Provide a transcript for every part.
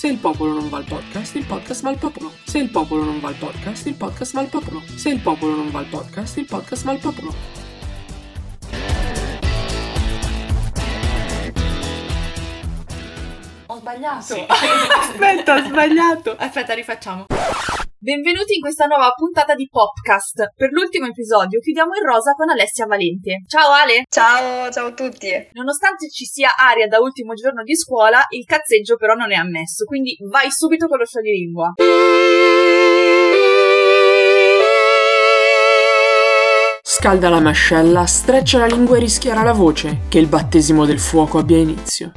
Se il popolo non va al podcast, il podcast va al popolo. Se il popolo non va al podcast, il podcast va al popolo. Se il popolo non va al podcast, il podcast va al popolo. Ho sbagliato. Aspetta, ho sbagliato. Aspetta, rifacciamo. Benvenuti in questa nuova puntata di Popcast. Per l'ultimo episodio chiudiamo in rosa con Alessia Valente. Ciao Ale! Ciao, ciao a tutti. Nonostante ci sia aria da ultimo giorno di scuola, il cazzeggio però non è ammesso, quindi vai subito con lo scioglilingua. Scalda la mascella, streccia la lingua e rischiara la voce, che il battesimo del fuoco abbia inizio.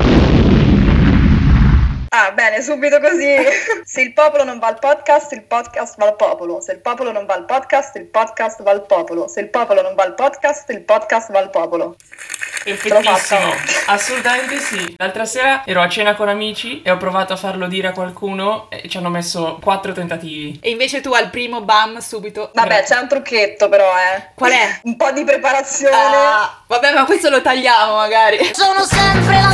Bene, subito così. Se il popolo non va al podcast, il podcast va al popolo. Se il popolo non va al podcast, il podcast va al popolo. Se il popolo non va al podcast, il podcast va al popolo. Perfettissimo, assolutamente sì. L'altra sera ero a cena con amici e ho provato a farlo dire a qualcuno e ci hanno messo quattro tentativi. E invece tu al primo bam subito. Vabbè, Grazie. c'è un trucchetto però, eh. Qual è? Un po' di preparazione. Ah, vabbè, ma questo lo tagliamo magari. Sono sempre la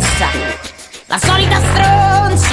stessa, la solita stronza.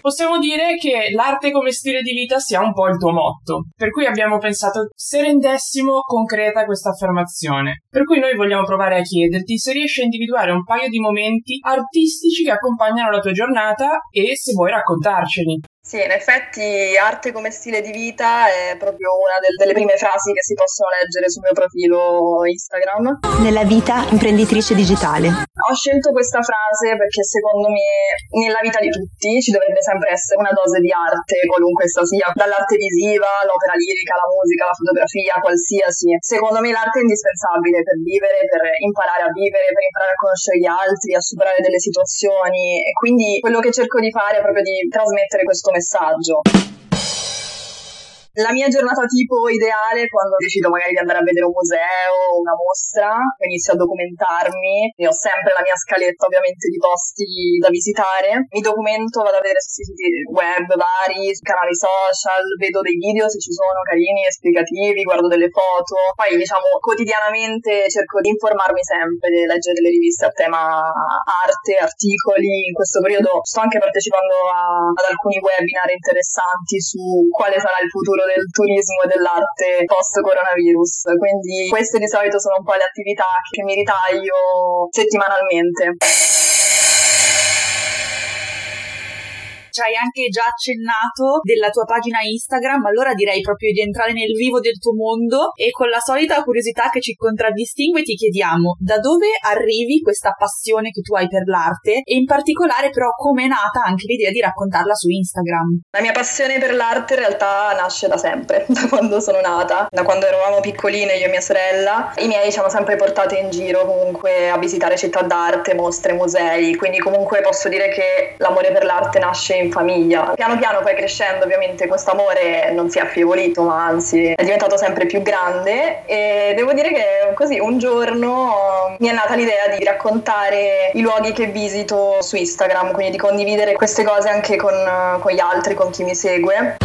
Possiamo dire che l'arte come stile di vita sia un po' il tuo motto, per cui abbiamo pensato se rendessimo concreta questa affermazione. Per cui noi vogliamo provare a chiederti se riesci a individuare un paio di momenti artistici che accompagnano la tua giornata e se vuoi raccontarceli. Sì, in effetti arte come stile di vita è proprio una del- delle prime frasi che si possono leggere sul mio profilo Instagram. nella vita imprenditrice digitale. Ho scelto questa frase perché secondo me nella vita di tutti ci dovrebbe sempre essere una dose di arte, qualunque essa sia, dall'arte visiva, l'opera lirica, la musica, la fotografia, qualsiasi. Secondo me l'arte è indispensabile per vivere, per imparare a vivere, per imparare a conoscere gli altri, a superare delle situazioni e quindi quello che cerco di fare è proprio di trasmettere questo messaggio messaggio. La mia giornata tipo ideale è quando decido magari di andare a vedere un museo, una mostra, inizio a documentarmi e ho sempre la mia scaletta ovviamente di posti da visitare. Mi documento, vado a vedere siti web vari, canali social, vedo dei video se ci sono carini, esplicativi, guardo delle foto. Poi diciamo quotidianamente cerco di informarmi sempre, di leggere delle riviste a tema arte, articoli. In questo periodo sto anche partecipando a- ad alcuni webinar interessanti su quale sarà il futuro del turismo e dell'arte post coronavirus. Quindi queste di solito sono un po' le attività che mi ritaglio settimanalmente. Ci hai anche già accennato della tua pagina Instagram, allora direi proprio di entrare nel vivo del tuo mondo e con la solita curiosità che ci contraddistingue ti chiediamo da dove arrivi questa passione che tu hai per l'arte e in particolare però come è nata anche l'idea di raccontarla su Instagram. La mia passione per l'arte in realtà nasce da sempre, da quando sono nata, da quando eravamo piccoline io e mia sorella. I miei ci hanno sempre portate in giro comunque a visitare città d'arte, mostre, musei, quindi comunque posso dire che l'amore per l'arte nasce in famiglia. Piano piano poi crescendo ovviamente questo amore non si è affievolito, ma anzi è diventato sempre più grande e devo dire che così un giorno mi è nata l'idea di raccontare i luoghi che visito su Instagram, quindi di condividere queste cose anche con, con gli altri, con chi mi segue.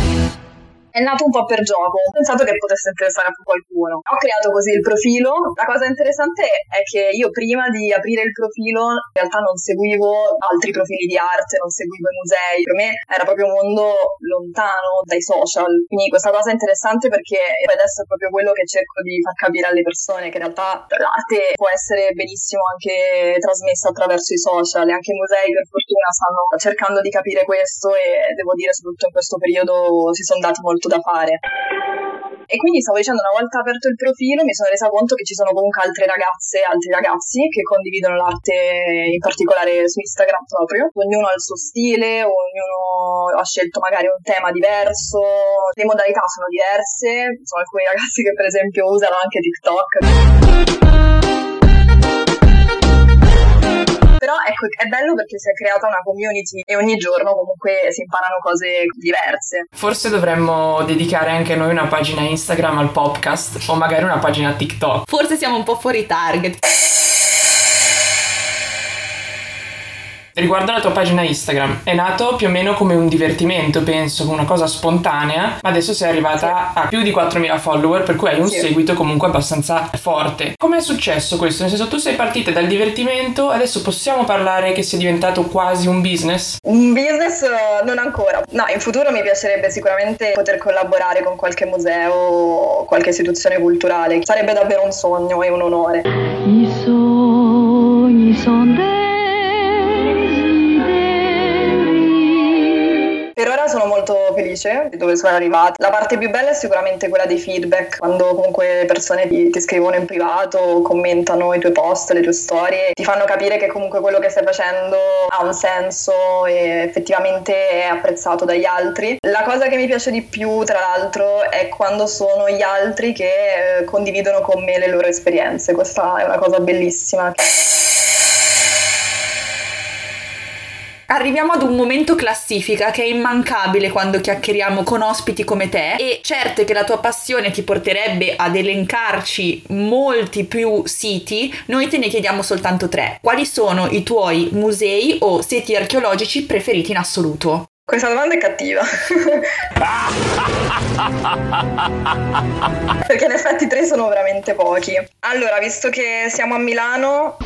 È nato un po' per gioco, ho pensato che potesse interessare a qualcuno. Ho creato così il profilo. La cosa interessante è che io prima di aprire il profilo in realtà non seguivo altri profili di arte, non seguivo i musei. Per me era proprio un mondo lontano dai social. Quindi questa cosa è interessante perché adesso è proprio quello che cerco di far capire alle persone, che in realtà l'arte può essere benissimo anche trasmessa attraverso i social e anche i musei per fortuna stanno cercando di capire questo e devo dire soprattutto in questo periodo si sono dati molto da fare. E quindi stavo dicendo, una volta aperto il profilo mi sono resa conto che ci sono comunque altre ragazze e altri ragazzi che condividono l'arte in particolare su Instagram proprio. Ognuno ha il suo stile, ognuno ha scelto magari un tema diverso, le modalità sono diverse. Sono alcuni ragazzi che per esempio usano anche TikTok. Però ecco, è bello perché si è creata una community e ogni giorno comunque si imparano cose diverse. Forse dovremmo dedicare anche noi una pagina Instagram al podcast o magari una pagina TikTok. Forse siamo un po' fuori target. Riguardo la tua pagina Instagram, è nato più o meno come un divertimento, penso, come una cosa spontanea, ma adesso sei arrivata sì. a più di 4.000 follower, per cui hai un sì. seguito comunque abbastanza forte. Come è successo questo? Nel senso, tu sei partita dal divertimento, adesso possiamo parlare che sia diventato quasi un business? Un business eh, non ancora. No, in futuro mi piacerebbe sicuramente poter collaborare con qualche museo o qualche istituzione culturale. Sarebbe davvero un sogno e un onore. I sogni sono Per ora sono molto felice di dove sono arrivata. La parte più bella è sicuramente quella dei feedback, quando comunque le persone ti, ti scrivono in privato, commentano i tuoi post, le tue storie, ti fanno capire che comunque quello che stai facendo ha un senso e effettivamente è apprezzato dagli altri. La cosa che mi piace di più, tra l'altro, è quando sono gli altri che eh, condividono con me le loro esperienze. Questa è una cosa bellissima. Arriviamo ad un momento classifica che è immancabile quando chiacchieriamo con ospiti come te e certo che la tua passione ti porterebbe ad elencarci molti più siti, noi te ne chiediamo soltanto tre. Quali sono i tuoi musei o siti archeologici preferiti in assoluto? Questa domanda è cattiva. Perché in effetti tre sono veramente pochi. Allora, visto che siamo a Milano,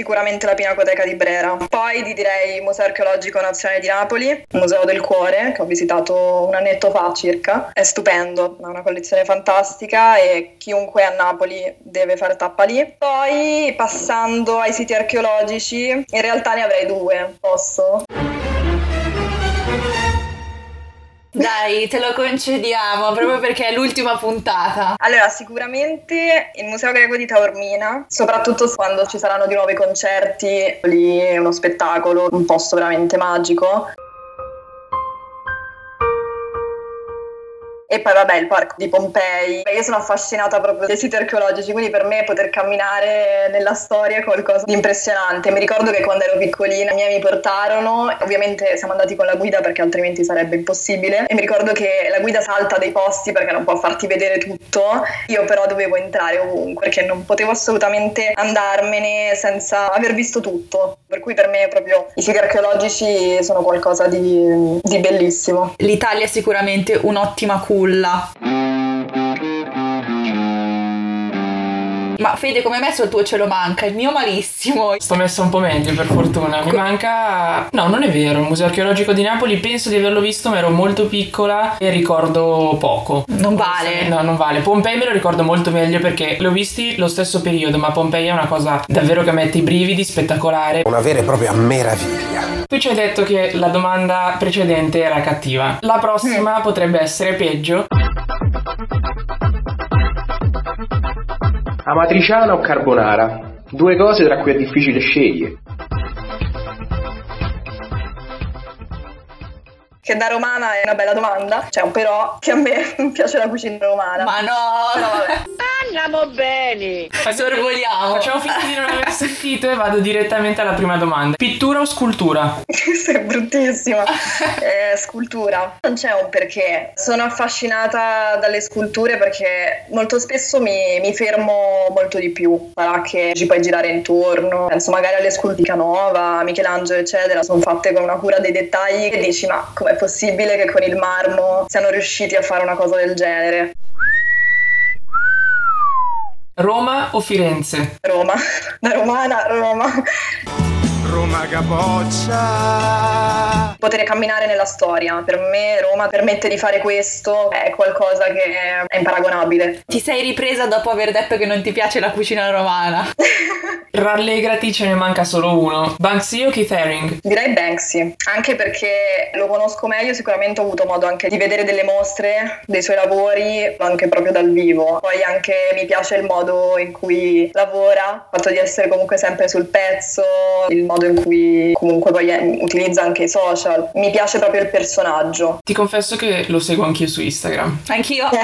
sicuramente la Pinacoteca di Brera. Poi ti direi Museo Archeologico Nazionale di Napoli, Museo del Cuore, che ho visitato un annetto fa circa. È stupendo, ha una collezione fantastica e chiunque è a Napoli deve fare tappa lì. Poi passando ai siti archeologici, in realtà ne avrei due, posso? Dai, te lo concediamo proprio perché è l'ultima puntata. Allora, sicuramente il Museo Greco di Taormina, soprattutto quando ci saranno di nuovo i concerti, lì è uno spettacolo, un posto veramente magico. E poi vabbè il parco di Pompei. Io sono affascinata proprio dai siti archeologici, quindi per me poter camminare nella storia è qualcosa di impressionante. Mi ricordo che quando ero piccolina i miei mi portarono, ovviamente siamo andati con la guida perché altrimenti sarebbe impossibile. E mi ricordo che la guida salta dei posti perché non può farti vedere tutto. Io però dovevo entrare ovunque perché non potevo assolutamente andarmene senza aver visto tutto. Per cui per me proprio i siti archeologici sono qualcosa di, di bellissimo. L'Italia è sicuramente un'ottima culla. Ma Fede, come messo il tuo ce lo manca? Il mio malissimo. Sto messo un po' meglio, per fortuna. Mi manca. No, non è vero. Il Museo Archeologico di Napoli penso di averlo visto, ma ero molto piccola e ricordo poco. Non vale. No, non vale. Pompei me lo ricordo molto meglio perché l'ho visti lo stesso periodo, ma Pompei è una cosa davvero che mette i brividi, spettacolare. Una vera e propria meraviglia. Tu ci hai detto che la domanda precedente era cattiva. La prossima mm. potrebbe essere peggio. Amatriciana o carbonara? Due cose tra cui è difficile scegliere. Che da romana è una bella domanda, c'è un però che a me piace la cucina romana. Ma no! Però vabbè. Andiamo bene! Sorvoliamo! Facciamo finta di non aver sentito e vado direttamente alla prima domanda. Pittura o scultura? Questa è bruttissima. eh, scultura. Non c'è un perché. Sono affascinata dalle sculture perché molto spesso mi, mi fermo molto di più. Sarà che ci puoi girare intorno. Penso magari alle sculture di Canova, Michelangelo, eccetera. Sono fatte con una cura dei dettagli e dici ma com'è possibile che con il marmo siano riusciti a fare una cosa del genere? Roma o Firenze? Roma, da romana, Roma. Roma capoccia. poter camminare nella storia. Per me Roma permette di fare questo, è qualcosa che è imparagonabile. Ti sei ripresa dopo aver detto che non ti piace la cucina romana? Rallegrati, ce ne manca solo uno. Banksy o Keith Haring? Direi Banksy, anche perché lo conosco meglio, sicuramente ho avuto modo anche di vedere delle mostre dei suoi lavori, anche proprio dal vivo. Poi anche mi piace il modo in cui lavora, il fatto di essere comunque sempre sul pezzo, il modo in cui comunque poi eh, utilizza anche i social. Mi piace proprio il personaggio. Ti confesso che lo seguo anch'io su Instagram. Anch'io.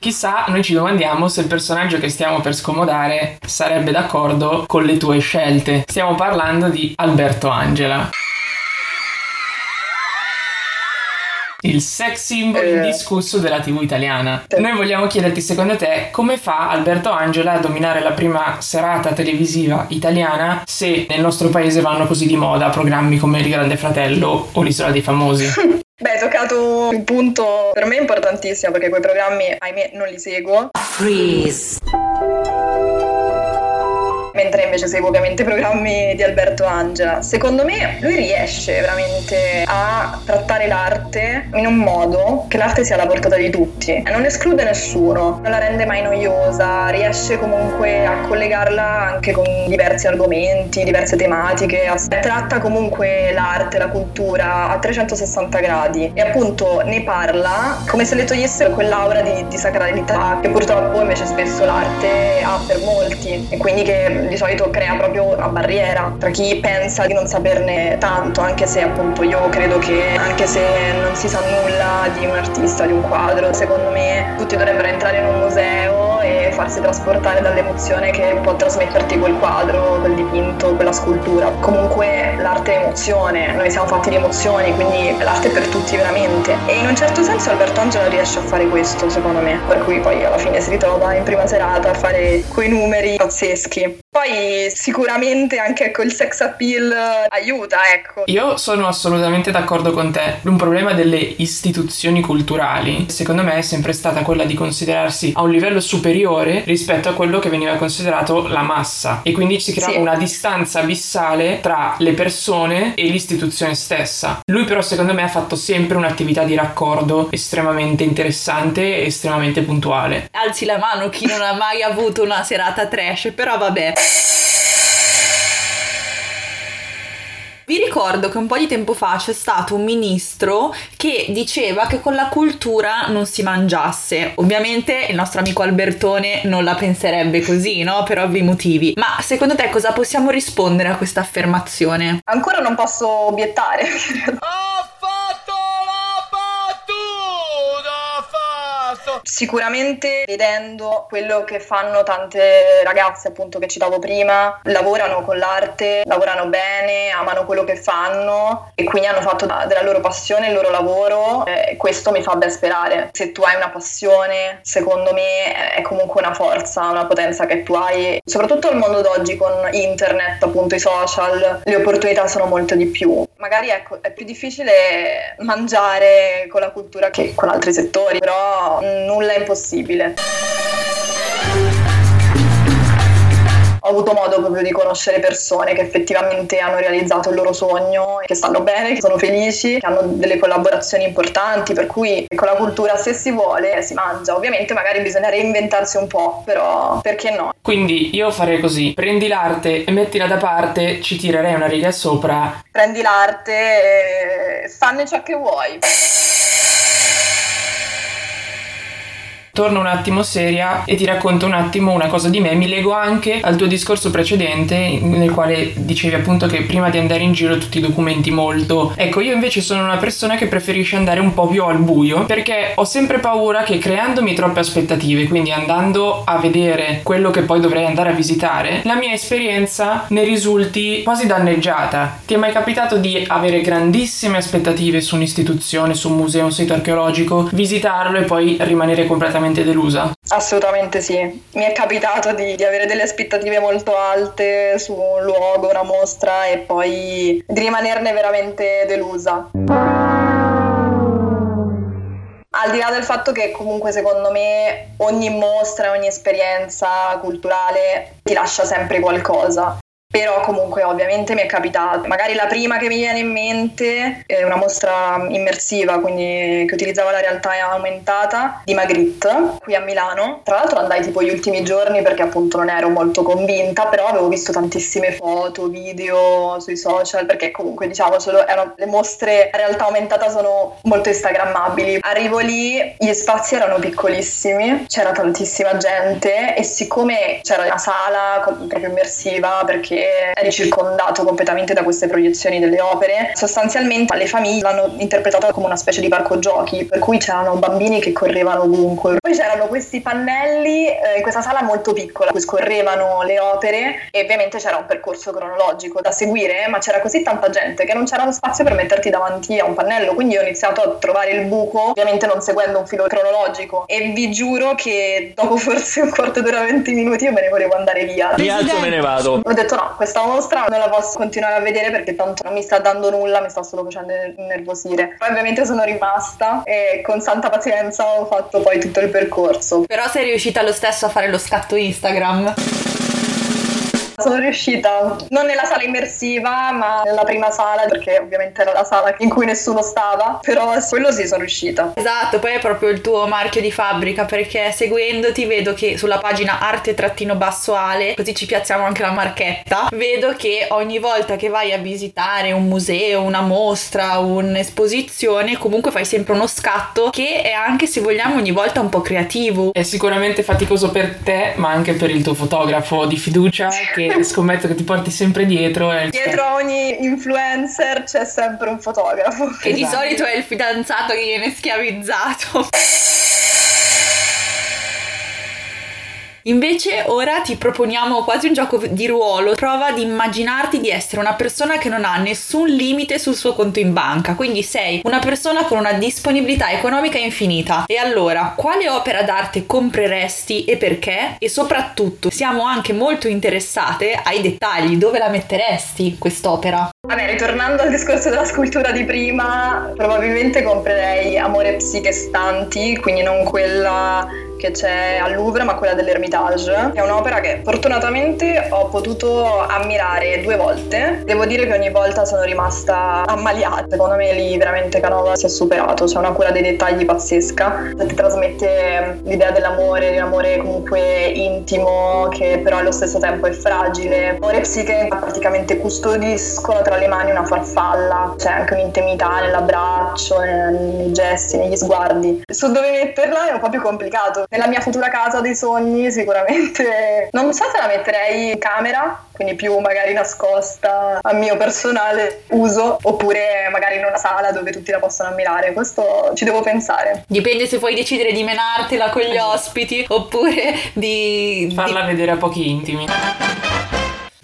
Chissà, noi ci domandiamo se il personaggio che stiamo per scomodare sarebbe d'accordo con le tue scelte. Stiamo parlando di Alberto Angela. Il sex symbol Eh. indiscusso della TV italiana. Noi vogliamo chiederti, secondo te, come fa Alberto Angela a dominare la prima serata televisiva italiana se nel nostro paese vanno così di moda programmi come Il Grande Fratello o L'Isola dei Famosi? Beh, hai toccato un punto per me importantissimo perché quei programmi, ahimè, non li seguo. Freeze. Mentre invece seguo ovviamente i programmi di Alberto Angela. Secondo me lui riesce veramente a trattare l'arte in un modo che l'arte sia alla portata di tutti. Non esclude nessuno, non la rende mai noiosa, riesce comunque a collegarla anche con diversi argomenti, diverse tematiche, tratta comunque l'arte, la cultura a 360 gradi. E appunto ne parla come se le togliessero quell'aura di, di sacralità che purtroppo invece spesso l'arte ha per molti. E quindi che di solito crea proprio una barriera tra chi pensa di non saperne tanto, anche se appunto io credo che anche se non si sa nulla di un artista, di un quadro, secondo me tutti dovrebbero entrare in un museo e farsi trasportare dall'emozione che può trasmetterti quel quadro, quel dipinto, quella scultura. Comunque l'arte è emozione, noi siamo fatti di emozioni, quindi l'arte è per tutti veramente. E in un certo senso Alberto Angelo riesce a fare questo, secondo me, per cui poi alla fine si ritrova in prima serata a fare quei numeri pazzeschi. Poi sicuramente anche ecco, il sex appeal aiuta, ecco. Io sono assolutamente d'accordo con te. Un problema delle istituzioni culturali, secondo me, è sempre stata quella di considerarsi a un livello superiore rispetto a quello che veniva considerato la massa. E quindi si creava Sì. una distanza abissale tra le persone e l'istituzione stessa. Lui, però, secondo me, ha fatto sempre un'attività di raccordo estremamente interessante e estremamente puntuale. Alzi la mano chi non ha mai avuto una serata trash, però vabbè. Vi ricordo che un po' di tempo fa c'è stato un ministro che diceva che con la cultura non si mangiasse. Ovviamente il nostro amico Albertone non la penserebbe così, no? Per ovvi motivi. Ma secondo te cosa possiamo rispondere a questa affermazione? Ancora non posso obiettare. Sicuramente vedendo quello che fanno tante ragazze appunto che citavo prima, lavorano con l'arte, lavorano bene, amano quello che fanno e quindi hanno fatto della loro passione il loro lavoro e questo mi fa ben sperare. Se tu hai una passione, secondo me è comunque una forza, una potenza che tu hai, soprattutto al mondo d'oggi con internet, appunto i social, le opportunità sono molto di più. Magari ecco, è più difficile mangiare con la cultura che con altri settori, però mm, nulla è impossibile. Ho avuto modo proprio di conoscere persone che effettivamente hanno realizzato il loro sogno, che stanno bene, che sono felici, che hanno delle collaborazioni importanti, per cui con la cultura se si vuole si mangia. Ovviamente magari bisogna reinventarsi un po', però perché no? Quindi io farei così: prendi l'arte e mettila da parte, ci tirerei una riga sopra Prendi l'arte e fanne ciò che vuoi. Torno un attimo seria e ti racconto un attimo una cosa di me. Mi lego anche al tuo discorso precedente nel quale dicevi appunto che prima di andare in giro tu ti documenti molto. Ecco, io invece sono una persona che preferisce andare un po' più al buio perché ho sempre paura che creandomi troppe aspettative, quindi andando a vedere quello che poi dovrei andare a visitare, la mia esperienza ne risulti quasi danneggiata. Ti è mai capitato di avere grandissime aspettative su un'istituzione, su un museo, un sito archeologico, visitarlo e poi rimanere completamente delusa? Assolutamente sì. Mi è capitato di, di avere delle aspettative molto alte su un luogo, una mostra e poi di rimanerne veramente delusa. Al di là del fatto che comunque secondo me ogni mostra, ogni esperienza culturale ti lascia sempre qualcosa. Però comunque ovviamente mi è capitato. Magari la prima che mi viene in mente è una mostra immersiva, quindi che utilizzava la realtà aumentata di Magritte qui a Milano. Tra l'altro andai tipo gli ultimi giorni perché appunto non ero molto convinta, però avevo visto tantissime foto, video sui social perché comunque diciamo solo erano le mostre a realtà aumentata sono molto instagrammabili. Arrivo lì, gli spazi erano piccolissimi, c'era tantissima gente e siccome c'era una sala proprio immersiva perché eri circondato completamente da queste proiezioni delle opere. Sostanzialmente le famiglie l'hanno interpretata come una specie di parco giochi, per cui c'erano bambini che correvano ovunque. Poi c'erano questi pannelli eh, in questa sala molto piccola, cui scorrevano le opere e ovviamente c'era un percorso cronologico da seguire, ma c'era così tanta gente che non c'era lo spazio per metterti davanti a un pannello, quindi ho iniziato a trovare il buco, ovviamente non seguendo un filo cronologico e vi giuro che dopo forse un quarto d'ora, 20 minuti io me ne volevo andare via. Mi alzo me ne vado. Ho detto no, questa mostra non la posso continuare a vedere perché tanto non mi sta dando nulla, mi sta solo facendo innervosire. Poi ovviamente sono rimasta e con santa pazienza ho fatto poi tutto il percorso. Però sei riuscita lo stesso a fare lo scatto Instagram? Sono riuscita, non nella sala immersiva, ma nella prima sala, perché ovviamente era la sala in cui nessuno stava, però quello sì sono riuscita. Esatto, poi è proprio il tuo marchio di fabbrica, perché seguendoti vedo che sulla pagina arte-basso-ale, così ci piazziamo anche la marchetta, vedo che ogni volta che vai a visitare un museo, una mostra, un'esposizione, comunque fai sempre uno scatto che è anche, se vogliamo, ogni volta un po' creativo. È sicuramente faticoso per te, ma anche per il tuo fotografo di fiducia che scommetto che ti porti sempre dietro. E... Dietro a ogni influencer c'è sempre un fotografo. Che esatto. di solito è il fidanzato che viene schiavizzato. Invece ora ti proponiamo quasi un gioco di ruolo. Prova ad immaginarti di essere una persona che non ha nessun limite sul suo conto in banca, quindi sei una persona con una disponibilità economica infinita. E allora, quale opera d'arte compreresti e perché? E soprattutto, siamo anche molto interessate ai dettagli, dove la metteresti quest'opera? Vabbè, ritornando al discorso della scultura di prima, probabilmente comprerei Amore Psiche Stanti, quindi non quella che c'è al Louvre, ma quella dell'Ermitage. È un'opera che fortunatamente ho potuto ammirare due volte. Devo dire che ogni volta sono rimasta ammaliata. Secondo me lì veramente Canova si è superato, c'è una cura dei dettagli pazzesca. Ti trasmette l'idea dell'amore, di un amore comunque intimo, che però allo stesso tempo è fragile. Amore psiche praticamente custodiscono tra le mani una farfalla, c'è anche un'intimità nell'abbraccio, nei gesti, negli sguardi. Su dove metterla è un po' più complicato nella mia futura casa dei sogni sicuramente non so se la metterei in camera, quindi più magari nascosta a mio personale uso, oppure magari in una sala dove tutti la possono ammirare. Questo ci devo pensare. Dipende se puoi decidere di menartela con gli esatto. ospiti oppure di farla di... vedere a pochi intimi.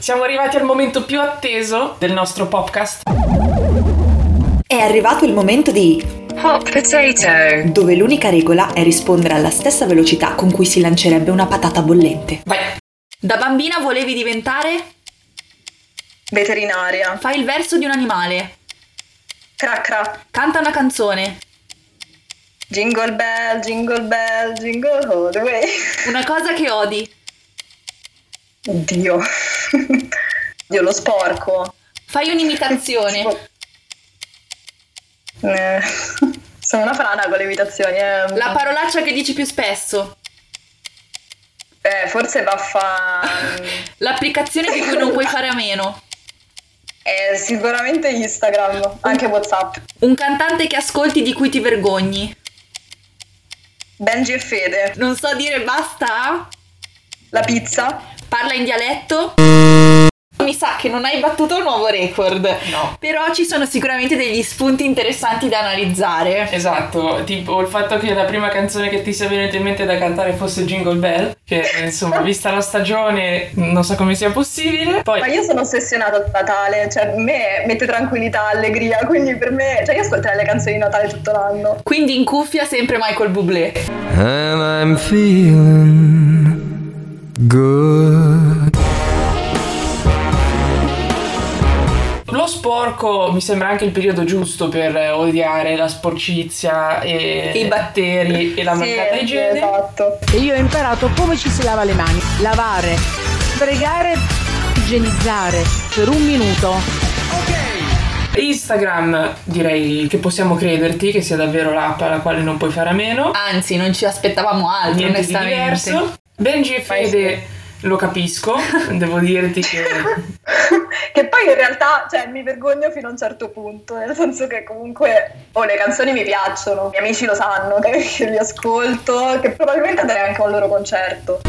Siamo arrivati al momento più atteso del nostro podcast. È arrivato il momento di Hot potato. Dove l'unica regola è rispondere alla stessa velocità con cui si lancerebbe una patata bollente. Vai. Da bambina volevi diventare? Veterinaria. Fai il verso di un animale. Cra cra. Canta una canzone. Jingle bell, jingle bell, jingle all the way. Una cosa che odi. Oddio. Dio, lo sporco. Fai un'imitazione. Eh, sono una frana con le imitazioni. Eh. La parolaccia che dici più spesso. Eh, forse vaffa. L'applicazione di cui non puoi fare a meno. Eh, sicuramente Instagram, anche WhatsApp. Un cantante che ascolti di cui ti vergogni. Benji e Fede. Non so dire basta. La pizza. Parla in dialetto. Mi sa che non hai battuto un nuovo record. No. Però ci sono sicuramente degli spunti interessanti da analizzare. Esatto, tipo il fatto che la prima canzone che ti sia venuta in mente da cantare fosse Jingle Bell, che insomma, vista la stagione, non so come sia possibile. Poi... Ma io sono ossessionata da Natale, cioè a me mette tranquillità, allegria, quindi per me, cioè io ascolterei le canzoni di Natale tutto l'anno. Quindi in cuffia sempre Michael Bublé. And I'm feeling good. Lo sporco mi sembra anche il periodo giusto per odiare la sporcizia e i batteri e la sì, mancata igiene. Esatto. E io ho imparato come ci si lava le mani. Lavare, pregare igienizzare per un minuto. Instagram direi che possiamo crederti che sia davvero l'app alla quale non puoi fare a meno. Anzi, non ci aspettavamo altro, Niente di onestamente. diverso. Benji e Fede lo capisco, devo dirti che Che poi in realtà cioè, mi vergogno fino a un certo punto, nel senso che comunque oh, le canzoni mi piacciono, i miei amici lo sanno che, li ascolto, che probabilmente andrei anche a un loro concerto.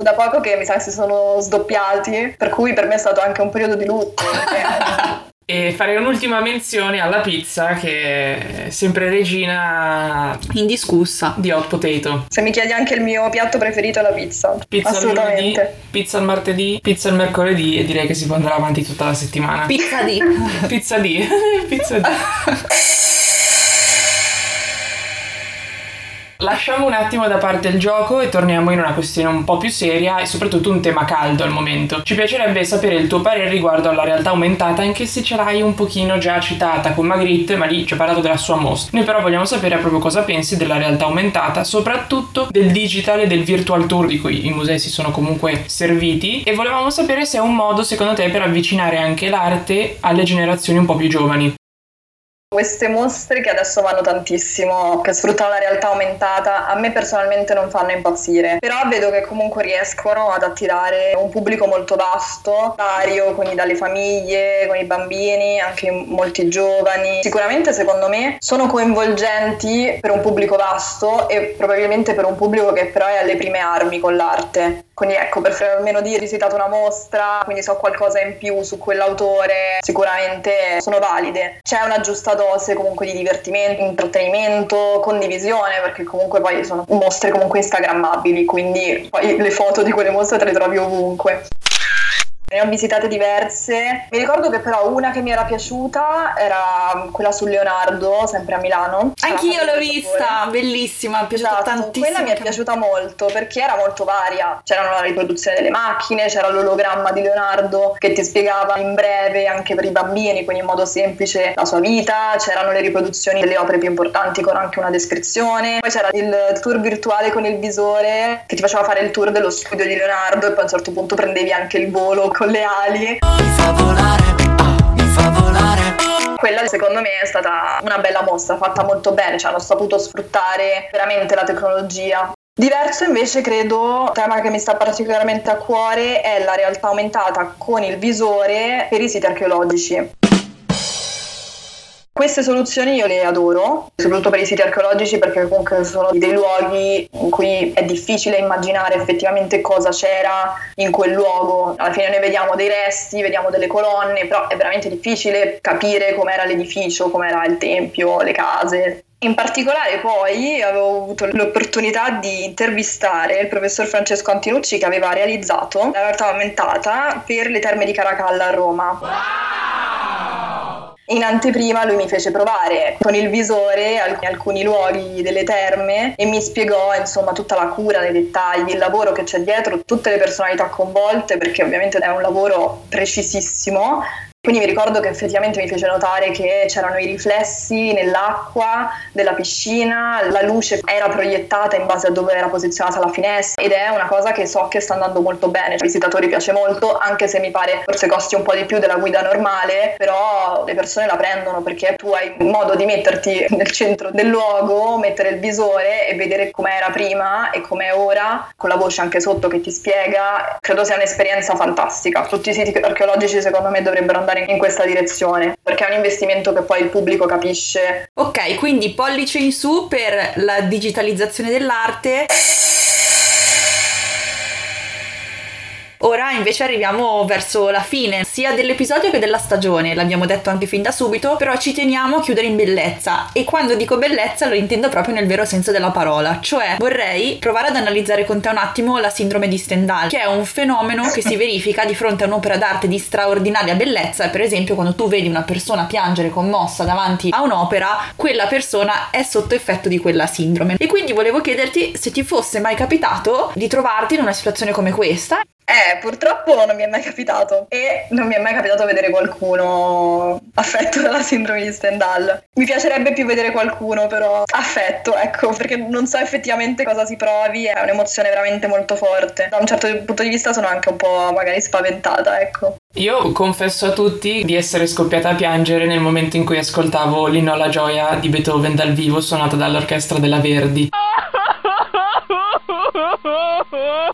Da poco che mi sa che si sono sdoppiati, per cui per me è stato anche un periodo di lutto. E farei un'ultima menzione alla pizza che è sempre regina Indiscussa. di hot potato. Se mi chiedi anche il mio piatto preferito è la pizza. Pizza il lunedì, Assolutamente. pizza il martedì, pizza il mercoledì e direi che si può andare avanti tutta la settimana. Pizza di. pizza di. pizza di. Lasciamo un attimo da parte il gioco e torniamo in una questione un po' più seria e soprattutto un tema caldo al momento. Ci piacerebbe sapere il tuo parere riguardo alla realtà aumentata, anche se ce l'hai un pochino già citata con Magritte, ma lì ci ha parlato della sua mostra. Noi però vogliamo sapere proprio cosa pensi della realtà aumentata, soprattutto del digital e del virtual tour di cui i musei si sono comunque serviti e volevamo sapere se è un modo secondo te per avvicinare anche l'arte alle generazioni un po' più giovani. Queste mostre che adesso vanno tantissimo, che sfruttano la realtà aumentata, a me personalmente non fanno impazzire, però vedo che comunque riescono ad attirare un pubblico molto vasto, vario, quindi dalle famiglie, con i bambini, anche molti giovani. Sicuramente secondo me sono coinvolgenti per un pubblico vasto e probabilmente per un pubblico che però è alle prime armi con l'arte. Quindi ecco, per almeno dire, ho visitato una mostra, quindi so qualcosa in più su quell'autore, sicuramente sono valide. C'è una giusta dose comunque di divertimento, intrattenimento, condivisione, perché comunque poi sono mostre comunque instagrammabili, quindi poi le foto di quelle mostre te le trovi ovunque. Ne ho visitate diverse. Mi ricordo che però una che mi era piaciuta era quella su Leonardo, sempre a Milano. Anch'io l'ho vista, bellissima, mi è piaciuta Esatto, tantissimo. quella mi è piaciuta molto perché era molto varia. C'era la riproduzione delle macchine, c'era l'ologramma di Leonardo che ti spiegava in breve anche per i bambini, quindi in modo semplice, la sua vita. C'erano le riproduzioni delle opere più importanti con anche una descrizione. Poi c'era il tour virtuale con il visore che ti faceva fare il tour dello studio di Leonardo e poi a un certo punto prendevi anche il volo con le ali. Quella secondo me è stata una bella mostra, fatta molto bene, cioè hanno saputo sfruttare veramente la tecnologia. Diverso invece credo, un tema che mi sta particolarmente a cuore è la realtà aumentata con il visore per i siti archeologici. Queste soluzioni io le adoro, soprattutto per i siti archeologici perché comunque sono dei luoghi in cui è difficile immaginare effettivamente cosa c'era in quel luogo. Alla fine noi vediamo dei resti, vediamo delle colonne, però è veramente difficile capire com'era l'edificio, com'era il tempio, le case. In particolare poi avevo avuto l'opportunità di intervistare il professor Francesco Antinucci che aveva realizzato la realtà aumentata per le terme di Caracalla a Roma. In anteprima lui mi fece provare con il visore alc- alcuni luoghi delle terme e mi spiegò insomma tutta la cura nei dettagli, il lavoro che c'è dietro, tutte le personalità coinvolte perché ovviamente è un lavoro precisissimo. Quindi mi ricordo che effettivamente mi fece notare che c'erano i riflessi nell'acqua della piscina, la luce era proiettata in base a dove era posizionata la finestra ed è una cosa che so che sta andando molto bene. Ai visitatori piace molto, anche se mi pare forse costi un po' di più della guida normale, però le persone la prendono perché tu hai modo di metterti nel centro del luogo, mettere il visore e vedere com'era prima e com'è ora, con la voce anche sotto che ti spiega. Credo sia un'esperienza fantastica. Tutti i siti archeologici secondo me dovrebbero andare in questa direzione, perché è un investimento che poi il pubblico capisce. Ok, quindi pollice in su per la digitalizzazione dell'arte. Ora invece arriviamo verso la fine sia dell'episodio che della stagione, l'abbiamo detto anche fin da subito, però ci teniamo a chiudere in bellezza. E quando dico bellezza lo intendo proprio nel vero senso della parola, cioè vorrei provare ad analizzare con te un attimo la sindrome di Stendhal, che è un fenomeno che si verifica di fronte a un'opera d'arte di straordinaria bellezza, per esempio quando tu vedi una persona piangere commossa davanti a un'opera, quella persona è sotto effetto di quella sindrome. E quindi volevo chiederti se ti fosse mai capitato di trovarti in una situazione come questa Eh, purtroppo non mi è mai capitato e non mi è mai capitato vedere qualcuno affetto dalla sindrome di Stendhal. Mi piacerebbe più vedere qualcuno però affetto, ecco, perché non so effettivamente cosa si provi, è un'emozione veramente molto forte. Da un certo punto di vista sono anche un po' magari spaventata, ecco. Io confesso a tutti di essere scoppiata a piangere nel momento in cui ascoltavo l'inno alla gioia di Beethoven dal vivo suonata dall'orchestra della Verdi.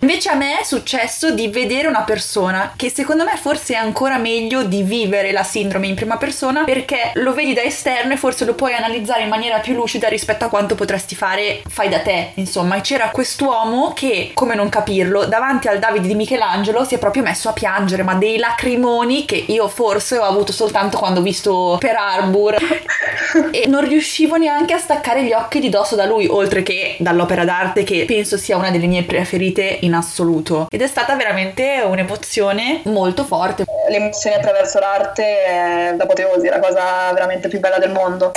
Invece a me è successo di vedere una persona che secondo me forse è ancora meglio di vivere la sindrome in prima persona perché lo vedi da esterno e forse lo puoi analizzare in maniera più lucida rispetto a quanto potresti fare fai da te, insomma. E c'era quest'uomo che, come non capirlo, davanti al Davide di Michelangelo si è proprio messo a piangere, ma dei lacrimoni che io forse ho avuto soltanto quando ho visto Per Harbor e non riuscivo neanche a staccare gli occhi di dosso da lui, oltre che dall'opera d'arte che penso sia una delle mie preferite in assoluto. Ed è stata veramente un'emozione molto forte. Le emozioni attraverso l'arte è l'apoteosi, la cosa veramente più bella del mondo.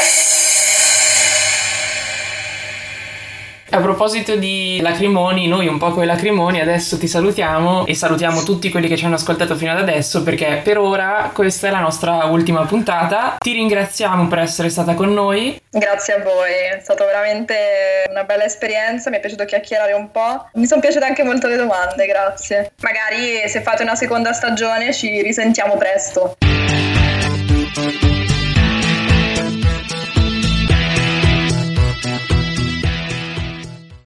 A proposito di lacrimoni, noi un po' con i lacrimoni adesso ti salutiamo e salutiamo tutti quelli che ci hanno ascoltato fino ad adesso perché per ora questa è la nostra ultima puntata. Ti ringraziamo per essere stata con noi. Grazie a voi, è stata veramente una bella esperienza, mi è piaciuto chiacchierare un po'. Mi sono piaciute anche molto le domande, grazie. Magari se fate una seconda stagione ci risentiamo presto.